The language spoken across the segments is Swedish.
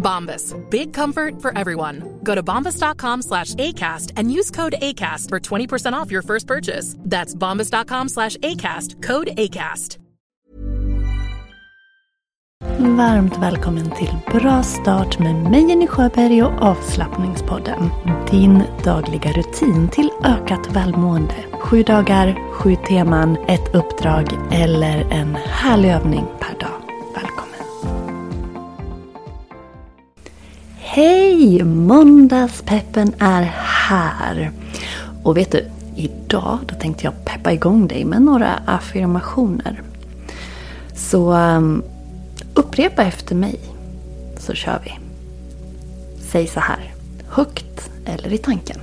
Bombas. Big comfort for everyone. Go to bombas.com slash ACAST and use code ACAST for 20% off your first purchase. That's bombas.com slash ACAST. Code ACAST. Varmt välkommen till Bra start med mig Jenny Sjöberg och avslappningspodden. Din dagliga rutin till ökat välmående. Sju dagar, sju teman, ett uppdrag eller en härlig övning Hej! Måndagspeppen är här. Och vet du, idag då tänkte jag peppa igång dig med några affirmationer. Så um, upprepa efter mig, så kör vi. Säg så här, högt eller i tanken.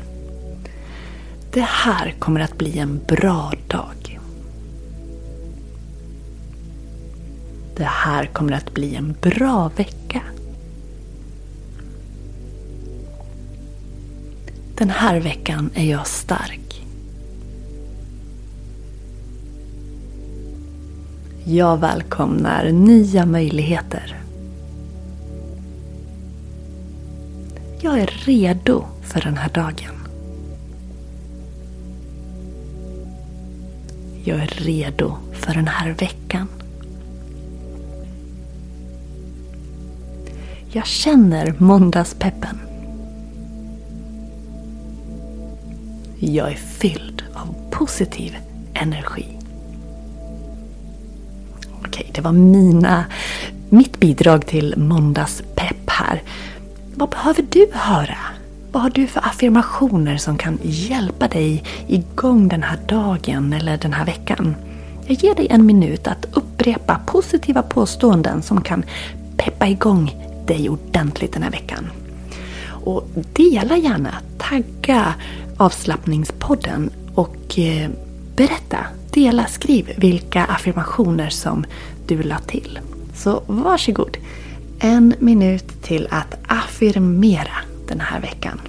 Det här kommer att bli en bra dag. Det här kommer att bli en bra vecka. Den här veckan är jag stark. Jag välkomnar nya möjligheter. Jag är redo för den här dagen. Jag är redo för den här veckan. Jag känner måndagspeppen. Jag är fylld av positiv energi. Okej, det var mina, mitt bidrag till måndagspepp här. Vad behöver du höra? Vad har du för affirmationer som kan hjälpa dig igång den här dagen eller den här veckan? Jag ger dig en minut att upprepa positiva påståenden som kan peppa igång dig ordentligt den här veckan. Och dela gärna, tagga avslappningspodden och eh, berätta, dela, skriv vilka affirmationer som du la till. Så varsågod. En minut till att affirmera den här veckan.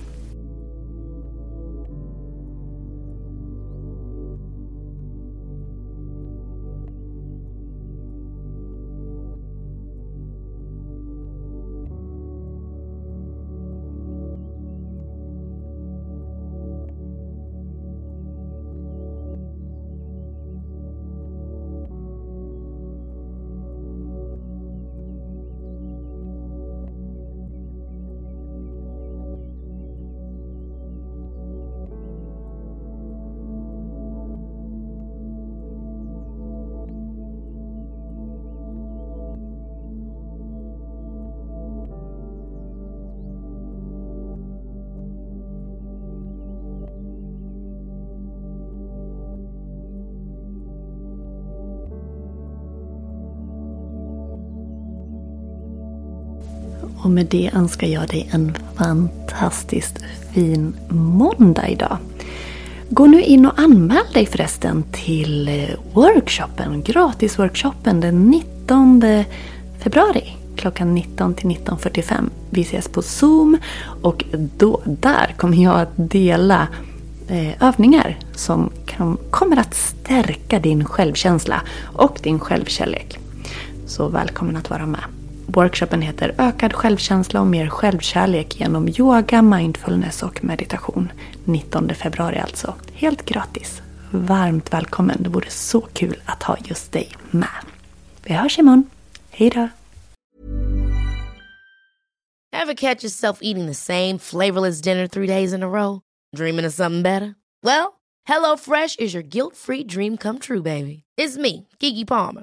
Och med det önskar jag dig en fantastiskt fin måndag idag. Gå nu in och anmäl dig förresten till eh, workshopen, gratisworkshopen den 19 februari klockan 19 till 19.45. Vi ses på Zoom och då, där kommer jag att dela eh, övningar som kan, kommer att stärka din självkänsla och din självkärlek. Så välkommen att vara med. Workshopen heter Ökad självkänsla och mer självkärlek genom yoga, mindfulness och meditation. 19 februari alltså. Helt gratis. Varmt välkommen. Det vore så kul att ha just dig med. Vi hörs imorgon. Hej då! Have catch yourself eating the same flavorless dinner three days in a row? Dreaming of something better? Well, Hello Fresh is your guilt-free dream come true, baby. It's me, Gigi Palmer.